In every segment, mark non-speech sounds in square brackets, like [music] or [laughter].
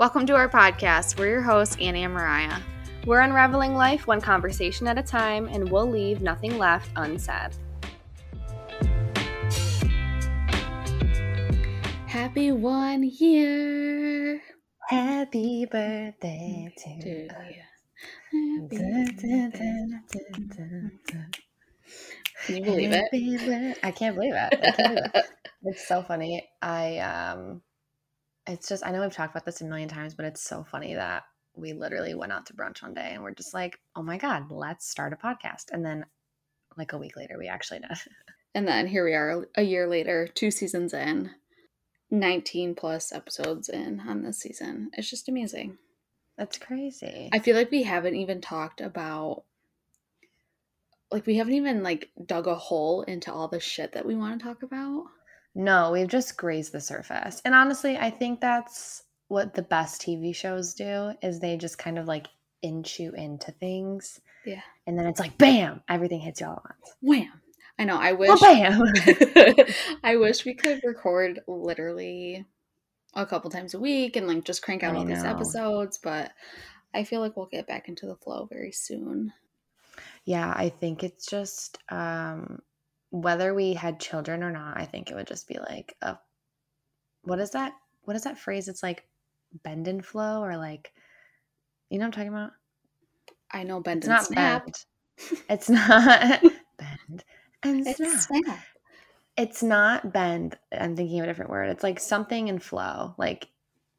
Welcome to our podcast. We're your hosts, Annie and Mariah. We're unraveling life one conversation at a time, and we'll leave nothing left unsaid. Happy one year. Happy birthday to to you. Happy Can you believe it? I can't believe it. I can't believe it. [laughs] It's so funny. I um it's just I know we've talked about this a million times, but it's so funny that we literally went out to brunch one day and we're just like, oh my God, let's start a podcast. And then like a week later we actually did. [laughs] And then here we are a year later, two seasons in, 19 plus episodes in on this season. It's just amazing. That's crazy. I feel like we haven't even talked about like we haven't even like dug a hole into all the shit that we want to talk about. No, we've just grazed the surface. And honestly, I think that's what the best TV shows do is they just kind of like inch you into things. Yeah. And then it's like bam, everything hits you all at once. Wham. I know. I wish. [laughs] I wish we could record literally a couple times a week and like just crank out I all these episodes, but I feel like we'll get back into the flow very soon. yeah, I think it's just um whether we had children or not, I think it would just be like a what is that? What is that phrase? It's like bend and flow or like you know what I'm talking about? I know bend It's and not snap. bend. It's not [laughs] [laughs] bend and It's snap. snap. It's not bend. I'm thinking of a different word. It's like something in flow. Like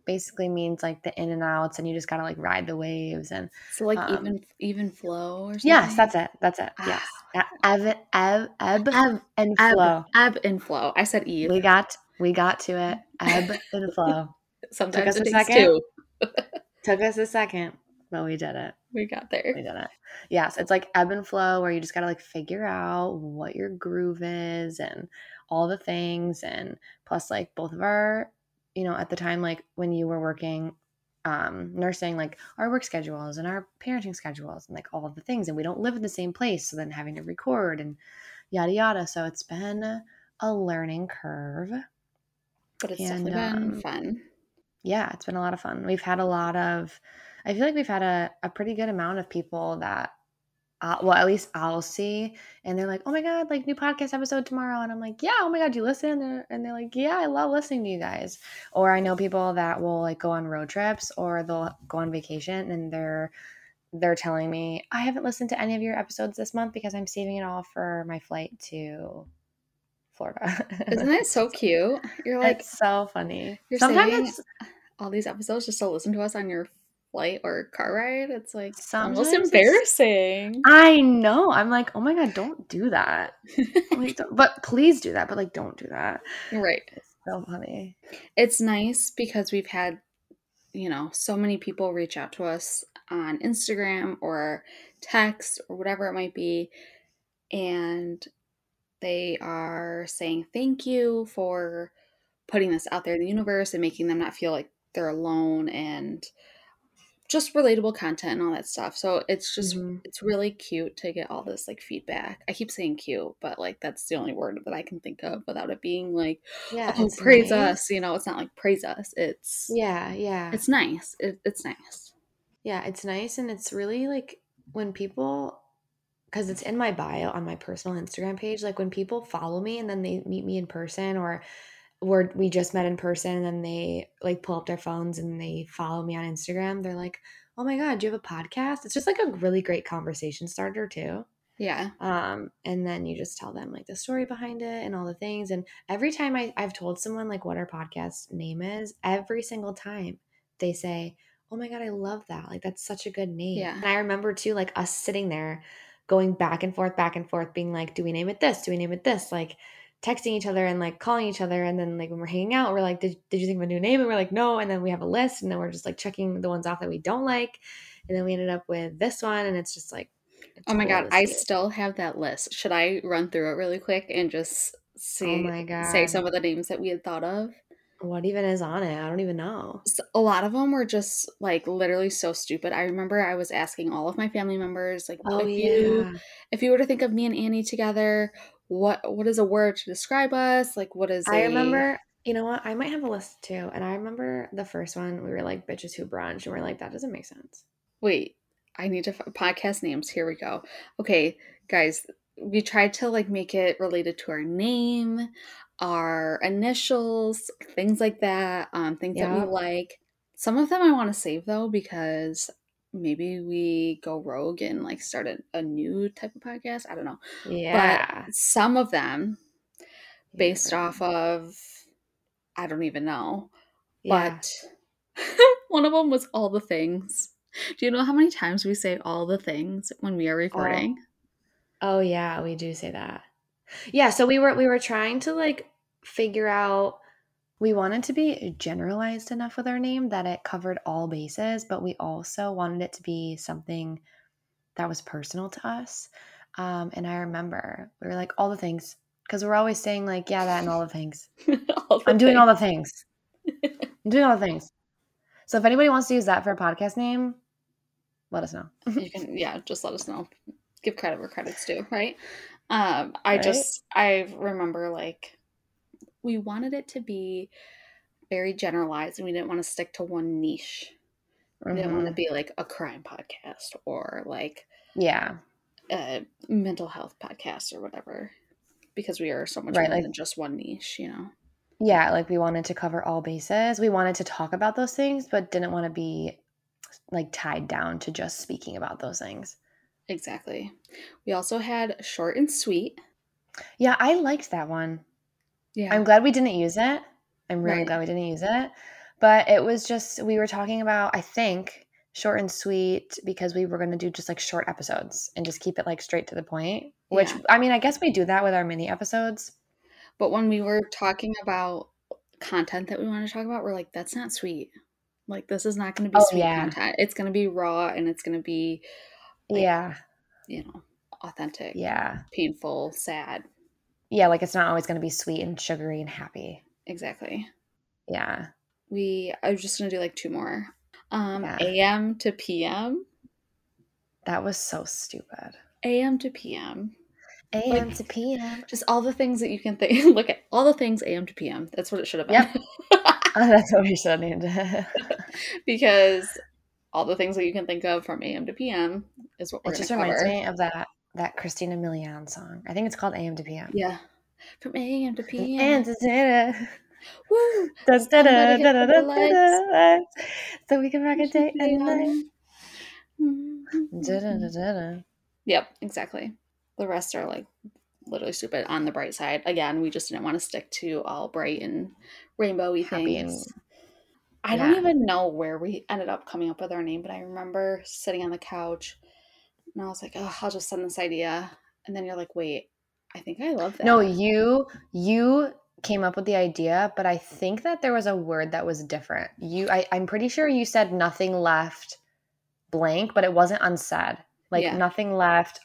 basically means like the in and outs and you just gotta like ride the waves and So like Um, even even flow or something. yes, that's it. That's it. Ah. Yes. Ebb, ebb, ebb, Ebb, and flow. ebb and flow. I said Eve. We got we got to it. Ebb [laughs] and flow. Sometimes took us a second. Took us a second, but we did it. We got there. We did it. Yes, it's like ebb and flow where you just gotta like figure out what your groove is and all the things and plus like both of our, you know, at the time like when you were working um nursing like our work schedules and our parenting schedules and like all of the things and we don't live in the same place so then having to record and yada yada so it's been a learning curve But it's And, definitely been um, fun. yeah, it's been a lot of fun. We've had a lot of, I feel like we've had a, a pretty good amount of people that, uh, well, at least I'll see, and they're like, oh my God, like new podcast episode tomorrow. And I'm like, yeah, oh my God, you listen? And they're, and they're like, yeah, I love listening to you guys. Or I know people that will like go on road trips or they'll go on vacation and they're, they're telling me, I haven't listened to any of your episodes this month because I'm saving it all for my flight to Florida. Isn't that so cute? You're [laughs] like it's so funny. you're Sometimes saving all these episodes just to listen to us on your flight or car ride. It's like almost Sometimes it's- embarrassing. I know. I'm like, oh my god, don't do that. [laughs] Like, don't- but please do that. But like, don't do that. right. It's so funny. It's nice because we've had, you know, so many people reach out to us on Instagram or text or whatever it might be. And they are saying thank you for putting this out there in the universe and making them not feel like they're alone and just relatable content and all that stuff. So it's just Mhm. it's really cute to get all this like feedback. I keep saying cute, but like that's the only word that I can think of without it being like Yeah. oh praise nice. us you know it's not like praise us it's Yeah, yeah, it's nice it, it's nice yeah. It's nice, and it's really like when people, because it's in my bio on my personal Instagram page. Like when people follow me and then they meet me in person, or we're we just met in person, and then they like pull up their phones and they follow me on Instagram. They're like, oh my god, do you have a podcast? It's just like a really great conversation starter too. yeah um and then you just tell them like the story behind it and all the things and every time I, i've told someone like what our podcast name is every single time they say oh my god i love that like that's such a good name Yeah. and i remember too like us sitting there going back and forth back and forth being like do we name it this do we name it this like texting each other and like calling each other and then like when we're hanging out we're like did, did you think of a new name? And we're like no. And then we have a list and then we're just like checking the ones off that we don't like. And then we ended up with this one and it's just like it's oh my god i still have that list. Should i run through it really quick and just oh see oh my god say some of the names that we had thought of? What even is on it? I don't even know. A lot of them were just like literally so stupid. I remember i was asking all of my family members like Oh if you if you were to think of me and annie together what what is a word to describe us like what is I a- remember You know what? I might have a list too. And I remember the first one, we were like, bitches who brunch. And we are like, that doesn't make sense. Wait, I need to podcast names. Here we go. Okay, guys, we tried to like make it related to our name, our initials, things like that, um, things that we like. Some of them I want to save though because maybe we go rogue and like start a, a new type of podcast. I don't know. Yeah. But some of them based yeah. off of I don't even know. Yeah. But [laughs] one of them was all the things. Do you know how many times we say all the things when we are oh. recording? Oh, oh yeah, we do say that. Yeah, so we were we were trying to like figure out we wanted to be generalized enough with our name that it covered all bases, but we also wanted it to be something that was personal to us. Um, and I remember we were like, all the things, because we're always saying, like, yeah, that and all the things. [laughs] all the I'm doing all the things. I'm doing all the things. So if anybody wants to use that for a podcast name, let us know. you can, yeah, just let us know. Give credit where credit's due, right? Um, I right? just, I remember like we wanted it to be very generalized and we didn't want to stick to one niche. We didn't want to mm-hmm. be like a crime podcast or like yeah, a mental health podcast or whatever because we are so much right, more like, than just one niche, you know. Yeah, like we wanted to cover all bases. We wanted to talk about those things but didn't want to be like tied down to just speaking about those things. Exactly. We also had short and sweet. Yeah, I liked that one. Yeah. I'm glad we didn't use it. I'm really right. glad we didn't use it. But it was just, we were talking about, I think, short and sweet because we were going to do just like short episodes and just keep it like straight to the point. Which, yeah. I mean, I guess we do that with our mini episodes. But when we were talking about content that we want to talk about, we're like, that's not sweet. Like, this is not going to be oh, sweet yeah. content. It's going to be raw and it's going to be, like, yeah, you know, authentic. Yeah. Painful, sad yeah, like it's not always going to be sweet and sugary and happy. Exactly. Yeah. We I was just going to do like two more. Um yeah. AM to PM. That was so stupid. AM to PM. AM like, to PM. Just all the things that you can think. [laughs] Look at all the things AM to PM. That's what it should have been. Yep. [laughs] [laughs] oh, that's what we should have named because all the things that you can think of from AM to PM is what we're cover. It just reminds me of that that Christina Milian song. I think it's called AM to PM. Yeah. From AM to PM. And to Zeta. Woo! [laughs] Da, da, da, da, da, da, da, so we can rock a day and night. Mm-hmm. Da, da, da, da, da. Yep, exactly. The rest are like literally stupid on the bright side. Again, we just didn't want to stick to all bright and rainbowy Happy things. And, I yeah. don't even know where we ended up coming up with our name, but I remember sitting on the couch and I was like, oh, I'll just send this idea. And then you're like, wait, I think I love that. No, you you came up with the idea, but I think that there was a word that was different. You I, I'm pretty sure you said nothing left blank, but it wasn't unsaid. Like yeah. nothing left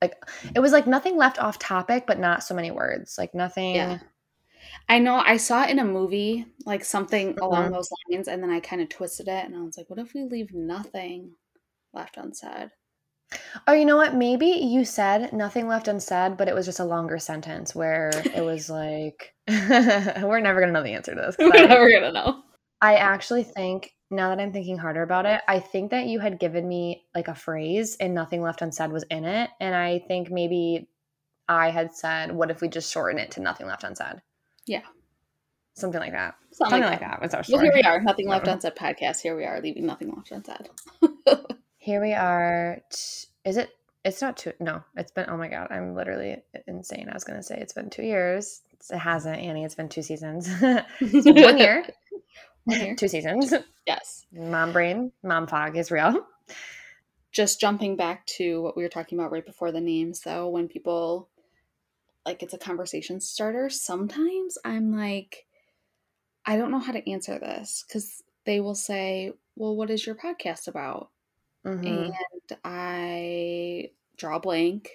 like it was like nothing left off topic, but not so many words. Like nothing yeah. I know I saw it in a movie, like something mm-hmm. along those lines, and then I kind of twisted it and I was like, what if we leave nothing left unsaid? Oh, you know what? Maybe you said nothing left unsaid, but it was just a longer sentence where it was [laughs] like, we're never going to know the answer to this. We're I, never going to know. I actually think, now that I'm thinking harder about it, I think that you had given me like a phrase and nothing left unsaid was in it. And I think maybe I had said, what if we just shorten it to nothing left unsaid? Yeah. Something like that. Something, Something like, that. that was our. Well, here we are. Nothing left unsaid podcast. Here we are, leaving nothing left unsaid. [laughs] Here we are. T- is it? It's not two. No, it's been. Oh my god, I'm literally insane. I was gonna say it's been two years. It hasn't, Annie. It's been two seasons. [laughs] one year. [laughs] One year. Two seasons. Yes. Mom brain, mom fog is real. Just jumping back to what we were talking about right before the names, though, when people like it's a conversation starter, sometimes I'm like, I don't know how to answer this because they will say, Well, what is your podcast about? Mm-hmm. And I draw blank.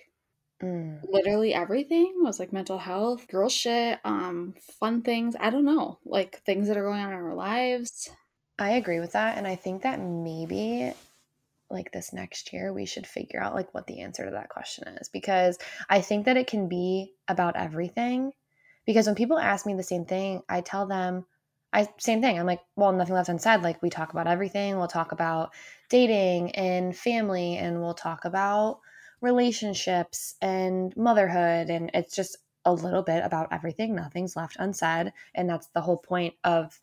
Mm. Literally everything was like mental health, girl shit, um, fun things. I don't know, like things that are going on in our lives. I agree with that. And I think that maybe like this next year we should figure out like what the answer to that question is because I think that it can be about everything Because when people ask me the same thing, I tell them, I same thing. I'm like, well, nothing left unsaid. Like we talk about everything. We'll talk about dating and family, and we'll talk about relationships and motherhood, and it's just a little bit about everything. Nothing's left unsaid, and that's the whole point of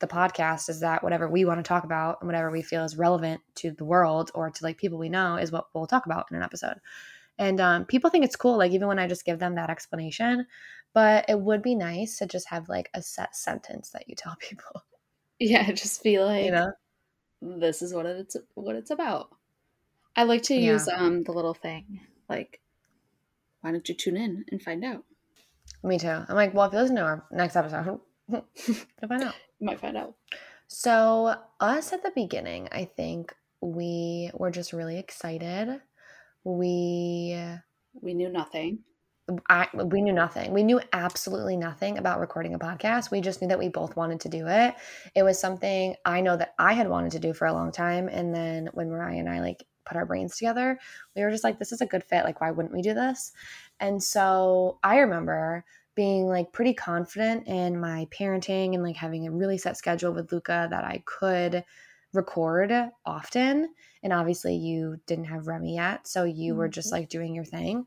the podcast is that whatever we want to talk about and whatever we feel is relevant to the world or to like people we know is what we'll talk about in an episode. And um, people think it's cool, like even when I just give them that explanation, but it would be nice to just have like a set sentence that you tell [laughs] people. Yeah, just be like, You know? this is what it's what it's about. I like to Yeah. use um the little thing like, why don't you tune in and find out? Me too. I'm like, well, if you listen to our next episode, [laughs] you'll find out. [laughs] You might find out. So, us at the beginning, I think we were just really excited. We We knew nothing. I, we knew nothing. We knew absolutely nothing about recording a podcast. We just knew that we both wanted to do it. It was something I know that I had wanted to do for a long time. And then when Mariah and I like put our brains together, we were just like, this is a good fit. Like, why wouldn't we do this? And so I remember being like pretty confident in my parenting and like having a really set schedule with Luca that I could record often. And obviously, you didn't have Remy yet. So you were just Mhm. like doing your thing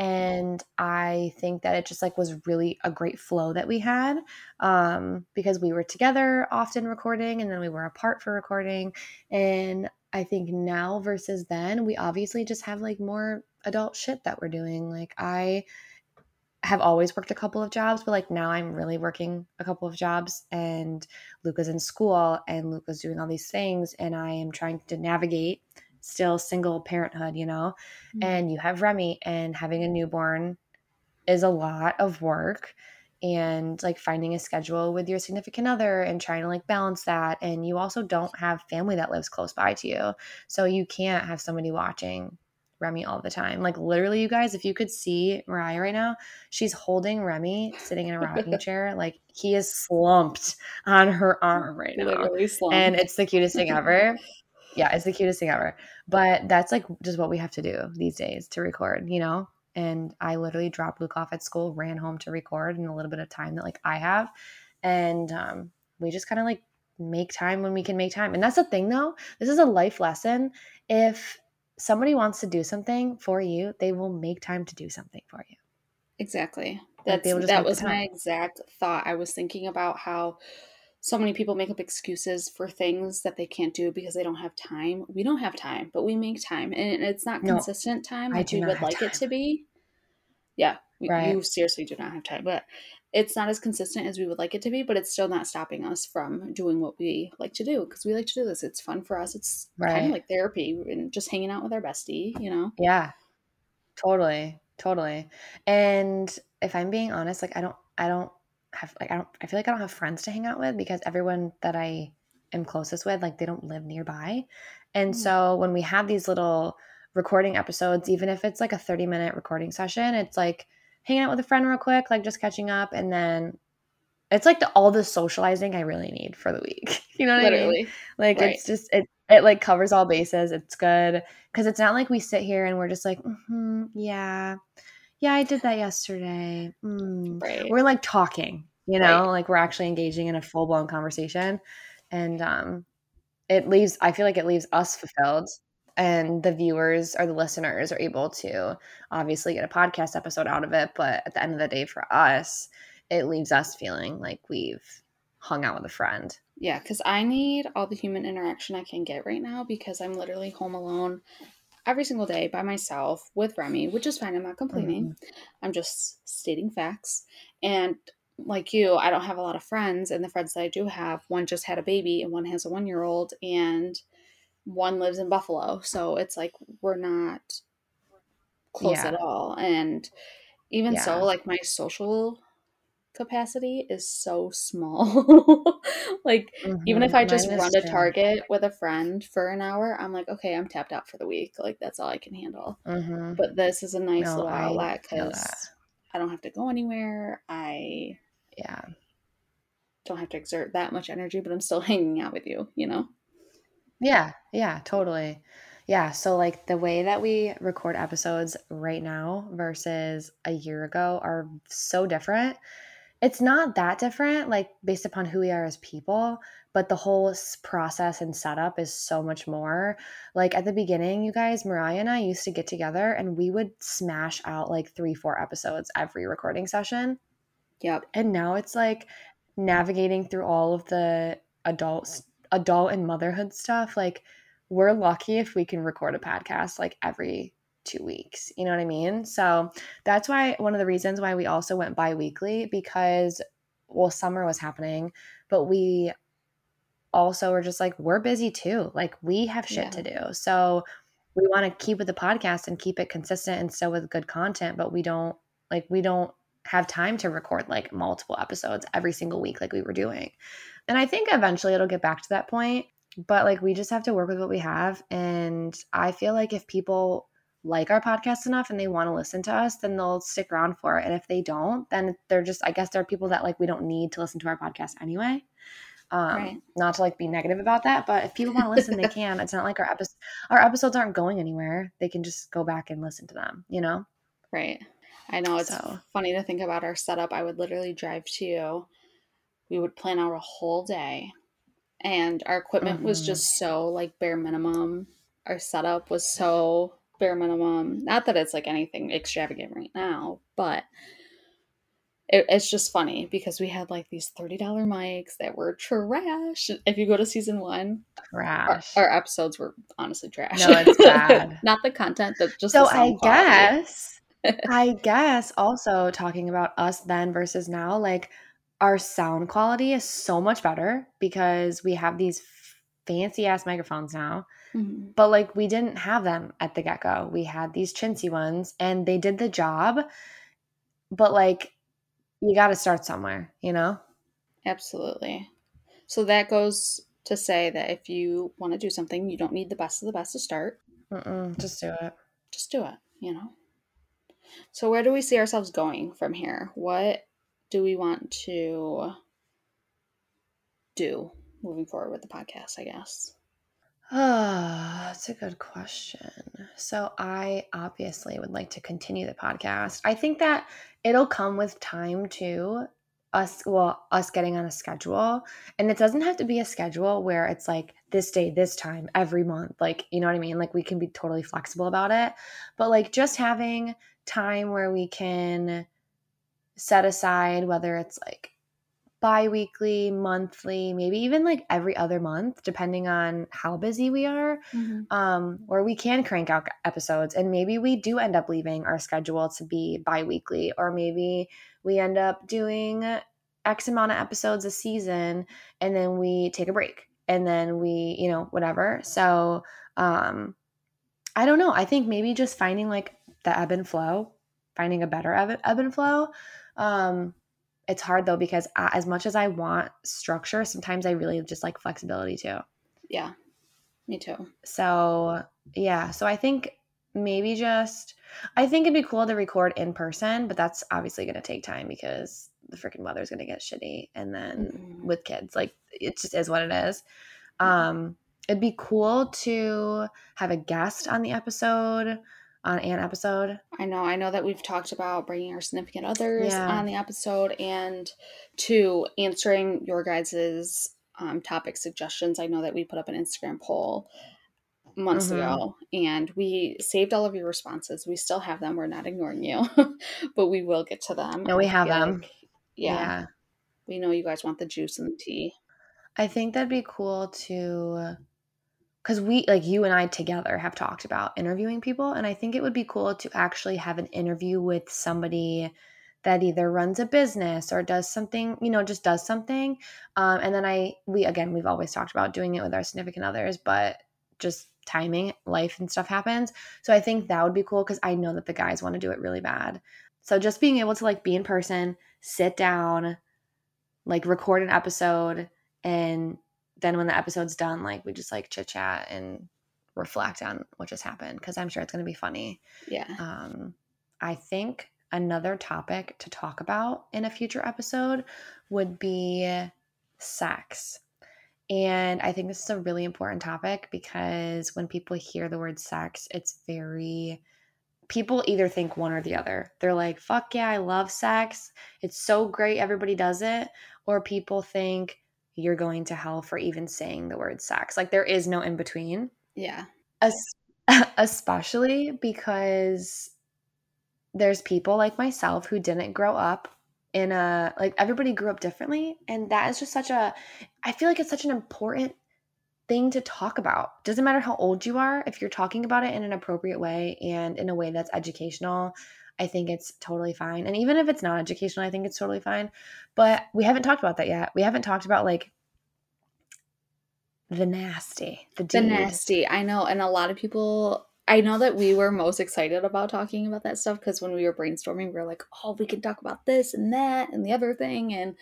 and i think that it just like was really a great flow that we had um because we were together often recording and then we were apart for recording. And i think now versus then we obviously just have like more adult shit that we're doing. Like i have always worked a couple of jobs but like now i'm really working a couple of jobs and luca's in school and luca's doing all these things and i am trying to navigate still single parenthood you know mm-hmm. and you have Remy, and having a newborn is a lot of work. And like finding a schedule with your significant other and trying to like balance that. And you also don't have family that lives close by to you. So you can't have somebody watching Remy all the time. Like literally, you guys, if you could see Mariah right now, she's holding Remy sitting in a rocking [laughs] chair. Like he is slumped on her arm right now literally slumped. and it's the cutest thing ever. Yeah, it's the cutest thing ever. But that's like just what we have to do these days to record, you know? And I literally dropped Luke off at school, ran home to record in a little bit of time that like I have. And um, we just kind of like make time when we can make time. And that's the thing though. This is a life lesson. If somebody wants to do something for you, they will make time to do something for you. Exactly. That's that was my exact thought. I was thinking about how so many people make up excuses for things that they can't do because they don't have time. We don't have time, but we make time, and it's not No, consistent time I like do we would like it to be. Yeah, we, Right. you seriously do not have time, but it's not as consistent as we would like it to be. But it's still not stopping us from doing what we like to do because we like to do this. It's fun for us. It's kind of like therapy and just hanging out with our bestie. You know. Yeah. Totally. Totally. And if I'm being honest, like I don't I don't have like I don't I feel like I don't have friends to hang out with because everyone that I am closest with, like they don't live nearby. And Mm. so when we have these little recording episodes, even if it's like a 30 minute recording session, it's like hanging out with a friend real quick, like just catching up and then it's like the, all the socializing I really need for the week. [laughs] You know what I mean? Like Right. it's just it it like covers all bases. It's good because it's not like we sit here and we're just like, mm-hmm, yeah, yeah, I did that yesterday. Mm. Right. We're like talking, you know, Right. like we're actually engaging in a full blown conversation, and um, it leaves. I feel like it leaves us fulfilled, and the viewers or the listeners are able to obviously get a podcast episode out of it. But at the end of the day, for us, it leaves us feeling like we've hung out with a friend. Yeah, because I need all the human interaction I can get right now because I'm literally home alone every single day by myself with Remy, which is fine. I'm not complaining. Mm-hmm. I'm just stating facts. And like you, I don't have a lot of friends, and the friends that I do have, one just had a baby and one has a one year old, and one lives in Buffalo. So it's like we're not close Yeah. at all. And even Yeah. so, like my social capacity is so small. [laughs] like even if Mhm. I just Mine run to. Target with a friend for an hour, I'm like, okay, I'm tapped out for the week. Like that's all I can handle. Mhm. But this is a nice No, little outlet because. I don't have to go anywhere. I Yeah. don't have to exert that much energy, but I'm still [laughs] hanging out with you. You know? Yeah, yeah, totally. Yeah, so like the way that we record episodes right now versus a year ago are so different. It's not that different, like based upon who we are as people, but the whole process and setup is so much more. Like at the beginning, you guys, Mariah and I used to get together and we would smash out like three, four episodes every recording session. Yep. And now it's like navigating through all of the adults, adult and motherhood stuff. Like we're lucky if we can record a podcast like every two weeks. You know what I mean? So that's why one of the reasons why we also went bi weekly because, well, summer was happening, but we also were just like, we're busy too. Like we have shit yeah. to do. So we want to keep with the podcast and keep it consistent and still with good content, but we don't like, we don't have time to record like multiple episodes every single week like we were doing. And I think eventually it'll get back to that point, but like we just have to work with what we have. And I feel like if people like our podcast enough and they want to listen to us, then they'll stick around for it. And if they don't, then they're just, I guess there are people that like we don't need to listen to our podcast anyway. Um, right. Not to like be negative about that, but if people want to listen, they [laughs] can. It's not like our episodes, our episodes aren't going anywhere. They can just go back and listen to them, you know? Right. I know it's so. funny to think about our setup. I would literally drive to you. We would plan out a whole day, and our equipment mm-hmm. was just so like bare minimum. Our setup was so bare minimum. Not that it's like anything extravagant right now, but it, it's just funny because we had like these $30 mics that were trash. If you go to season one, trash. Our, our episodes were honestly trash. No, it's bad. [laughs] Not the content, but just so I guess. I guess also talking about us then versus now, like our sound quality is so much better because we have these fancy ass microphones now Mm-hmm. But like we didn't have them at the get go. We had these chintzy ones and they did the job. But like you got to start somewhere, you know? Absolutely. So that goes to say that if you want to do something, you don't need the best of the best to start. Mm-mm, just do it. Just do it, you know? So, where do we see ourselves going from here? What do we want to do moving forward with the podcast, I guess? Ah, that's a good question. So I obviously would like to continue the podcast. I think that it'll come with time too. Us well, us getting on a schedule. And it doesn't have to be a schedule where it's like this day, this time, every month. Like, you know what I mean? Like we can be totally flexible about it. But like just having time where we can set aside whether it's like bi-weekly monthly maybe even like every other month depending on how busy we are mm-hmm. um where we can crank out episodes. And maybe we do end up leaving our schedule to be bi-weekly or maybe we end up doing x amount of episodes a season and then we take a break and then we you know whatever. So um i don't know. I think maybe just finding like the ebb and flow finding a better ebb, ebb and flow um it's hard though because as much as I want structure, sometimes I really just like flexibility too. Yeah, me too. So, yeah. So I think maybe just, I think it'd be cool to record in person, but that's obviously going to take time because the freaking weather's going to get shitty. And then mm-hmm. with kids, like it just is what it is. Mm-hmm. Um, it'd be cool to have a guest on the episode on an episode. I know. I know that we've talked about bringing our significant others yeah. on the episode and to answering your guys's um, topic suggestions. I know that we put up an Instagram poll months mm-hmm. ago and we saved all of your responses. We still have them. We're not ignoring you, [laughs] but we will get to them. No, we have them. Like, yeah, yeah. We know you guys want the juice and the tea. I think that'd be cool to because we like you and I together have talked about interviewing people and I think it would be cool to actually have an interview with somebody that either runs a business or does something you know just does something um, and then I we again we've always talked about doing it with our significant others but just timing life and stuff happens. So I think that would be cool because I know that the guys want to do it really bad. So just being able to like be in person sit down like record an episode and then when the episode's done, like we just like chit chat and reflect on what just happened because I'm sure it's going to be funny. Yeah. Um, I think another topic to talk about in a future episode would be sex. And I think this is a really important topic because when people hear the word sex, it's very people either think one or the other. They're like, fuck yeah, I love sex. It's so great. Everybody does it. Or people think you're going to hell for even saying the word sex. Like there is no in between. Yeah. Es- [laughs] especially because there's people like myself who didn't grow up in a like everybody grew up differently and that is just such a I feel like it's such an important thing to talk about. Doesn't matter how old you are, if you're talking about it in an appropriate way and in a way that's educational, I think it's totally fine. And even if it's not educational, I think it's totally fine. But we haven't talked about that yet. We haven't talked about like the nasty, the, the nasty. I know, and a lot of people. I know that we were most excited about talking about that stuff because when we were brainstorming, we were like, "Oh, we can talk about this and that and the other thing." And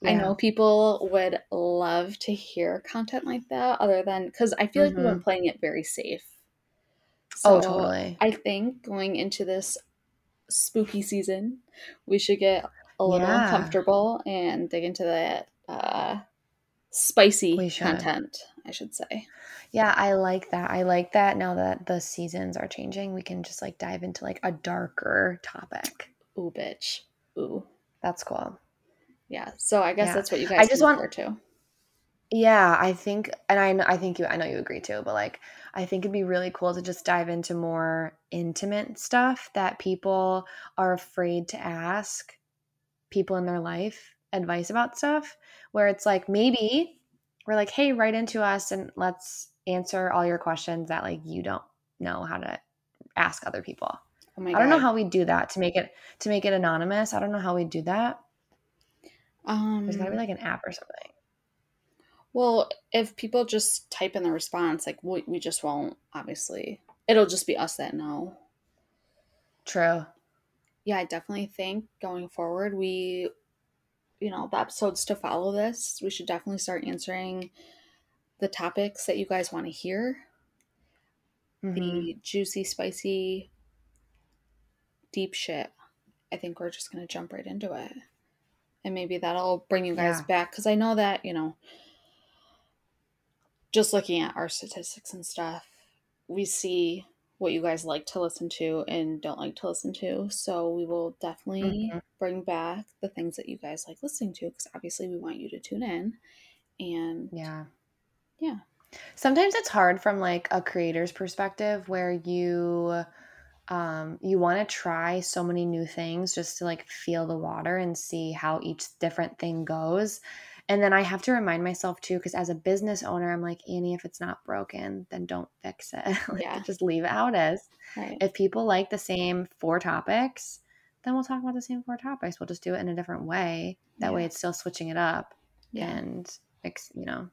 yeah. I know people would love to hear content like that, other than because I feel mm-hmm. like we've been mm-hmm. playing it very safe. Oh, so oh, totally. I think going into this spooky season, we should get a little yeah. uncomfortable and dig into that uh, spicy content, I should say. Yeah, I like that. I like that now that the seasons are changing, we can just like dive into like a darker topic. Ooh, bitch. Ooh. That's cool. Yeah. So I guess yeah. that's what you guys I just want to. Yeah, I think, and I, I think you, I know you agree too, but like, I think it'd be really cool to just dive into more intimate stuff that people are afraid to ask people in their life advice about stuff where it's like maybe we're like, hey, write into us and let's answer all your questions that like you don't know how to ask other people. Oh I don't know how we do that to make it to make it anonymous. I don't know how we do that. Um, There's got to be like an app or something. Well, if people just type in the response, like we, we just won't. Obviously, it'll just be us that know. True. Yeah, I definitely think going forward, we you know, the episodes to follow this, we should definitely start answering the topics that you guys want to hear. Mm-hmm. The juicy, spicy, deep shit. I think we're just going to jump right into it. And maybe that'll bring you guys yeah. back because I know that, you know, just looking at our statistics and stuff, we see what you guys like to listen to and don't like to listen to. So we will definitely mm-hmm. bring back the things that you guys like listening to because obviously we want you to tune in. And yeah. Yeah. Sometimes it's hard from like a creator's perspective where you um you want to try so many new things just to like feel the water and see how each different thing goes and then I have to remind myself too, because as a business owner, I'm like, Annie, if it's not broken, then don't fix it. [laughs] like, yeah. Just leave it it is. Right. If people like the same four topics, then we'll talk about the same four topics. We'll just do it in a different way. That yeah. way it's still switching it up. Yeah. And, you know.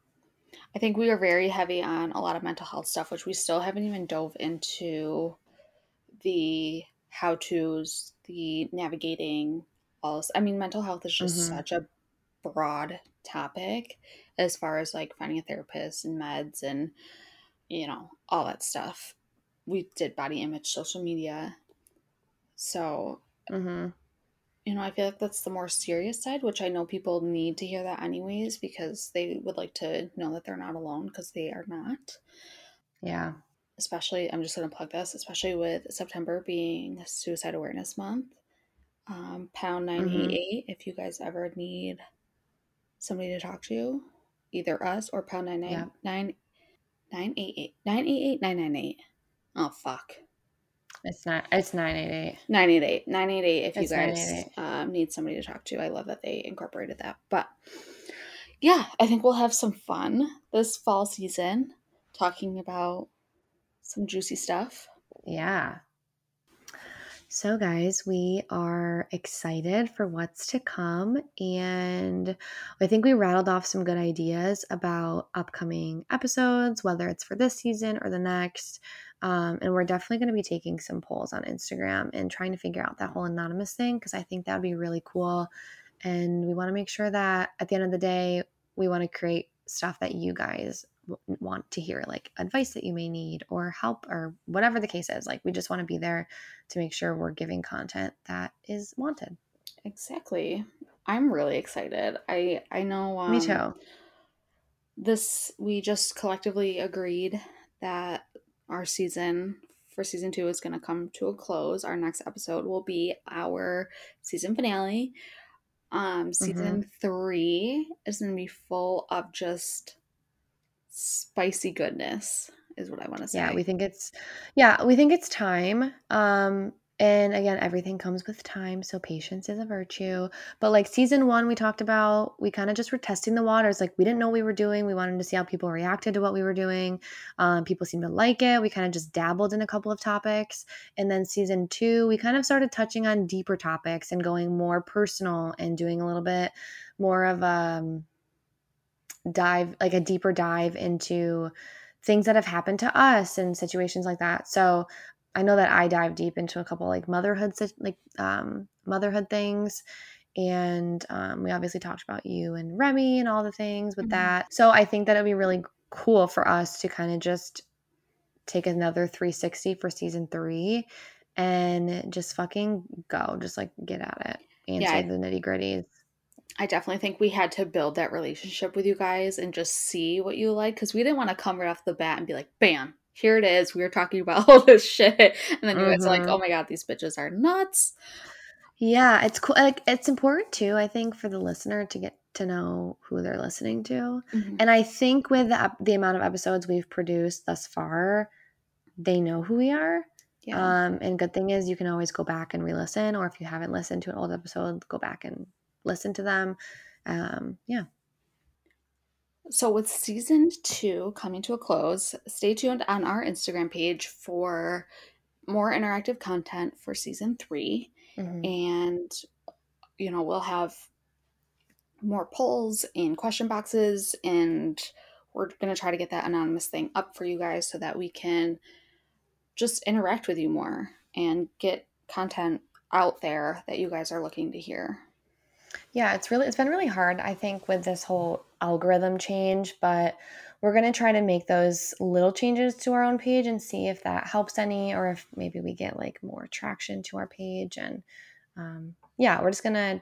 I think we are very heavy on a lot of mental health stuff, which we still haven't even dove into the how to's, the navigating all this. I mean, mental health is just mm-hmm. such a broad topic as far as like finding a therapist and meds and you know all that stuff. We did body image social media. So mm-hmm. you know i feel like that's the more serious side which i know people need to hear that anyways because they would like to know that they're not alone because they are not. Yeah. Especially i'm just going to plug this especially with september being suicide awareness month. Um, pound 988 mm-hmm. if you guys ever need somebody to talk to, either us or pound nine nine nine nine eight eight nine eight eight nine nine eight. Oh fuck. It's not. It's nine eight eight. Nine eight eight. Nine eight eight. If it's you guys um, need somebody to talk to, I love that they incorporated that. But yeah, I think we'll have some fun this fall season, talking about some juicy stuff. Yeah, so, guys, we are excited for what's to come. And I think we rattled off some good ideas about upcoming episodes, whether it's for this season or the next. Um, and we're definitely going to be taking some polls on Instagram and trying to figure out that whole anonymous thing because I think that would be really cool. And we want to make sure that at the end of the day, we want to create stuff that you guys want to hear like advice that you may need or help or whatever the case is like we just want to be there to make sure we're giving content that is wanted exactly i'm really excited i i know um, me too this we just collectively agreed that our season for season two is going to come to a close. Our next episode will be our season finale. Um, season mm-hmm. three is going to be full of just spicy goodness is what I want to say. Yeah, we think it's yeah, we think it's time. Um and again, everything comes with time, so patience is a virtue. But like season 1 we talked about, we kind of just were testing the waters. Like we didn't know what we were doing. We wanted to see how people reacted to what we were doing. Um, people seemed to like it. We kind of just dabbled in a couple of topics. And then season 2, we kind of started touching on deeper topics and going more personal and doing a little bit more of um, dive like a deeper dive into things that have happened to us and situations like that. So I know that I dive deep into a couple like motherhood like um, motherhood things and um, we obviously talked about you and Remy and all the things with mm-hmm. that. So I think that it'd be really cool for us to kind of just take another 360 for season three and just fucking go, just like get at it, answer yeah, the nitty gritties. I definitely think we had to build that relationship with you guys and just see what you like because we didn't want to come right off the bat and be like, bam, here it is. We were talking about [laughs] all this shit. And then you guys are like, mm-hmm. oh my God, these bitches are nuts. Yeah, it's cool. Like, it's important too, I think, for the listener to get to know who they're listening to. Mm-hmm. And I think with the, the amount of episodes we've produced thus far, they know who we are. Yeah. Um, and good thing is you can always go back and re-listen, or if you haven't listened to an old episode, go back and listen to them. Um, yeah. So, with season two coming to a close, stay tuned on our Instagram page for more interactive content for season 3 mm-hmm. And, you know, we'll have more polls and question boxes, and we're going to try to get that anonymous thing up for you guys so that we can just interact with you more and get content out there that you guys are looking to hear. Yeah, it's really it's been really hard I think with this whole algorithm change, but we're going to try to make those little changes to our own page and see if that helps any or if maybe we get like more traction to our page and um, yeah, we're just going to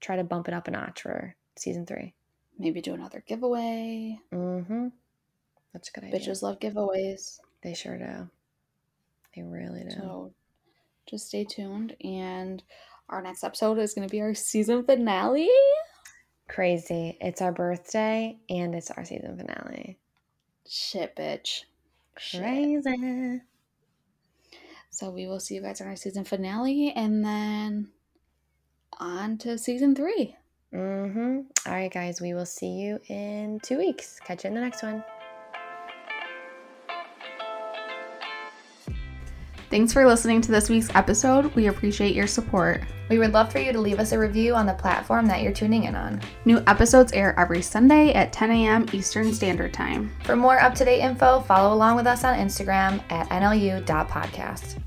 try to bump it up a notch for season 3. Maybe do another giveaway. Mhm. That's a good idea. Bitches love giveaways. They sure do. They really do. So just stay tuned and our next episode is going to be our season finale. Crazy. It's our birthday and it's our season finale. Shit, bitch. Crazy. Shit. So we will see you guys on our season finale and then on to season three. Mm-hmm. All right, guys. We will see you in two weeks. Catch you in the next one. Thanks for listening to this week's episode. We appreciate your support. We would love for you to leave us a review on the platform that you're tuning in on. New episodes air every Sunday at 10 a.m. Eastern Standard Time. For more up to date info, follow along with us on Instagram at nlu.podcast.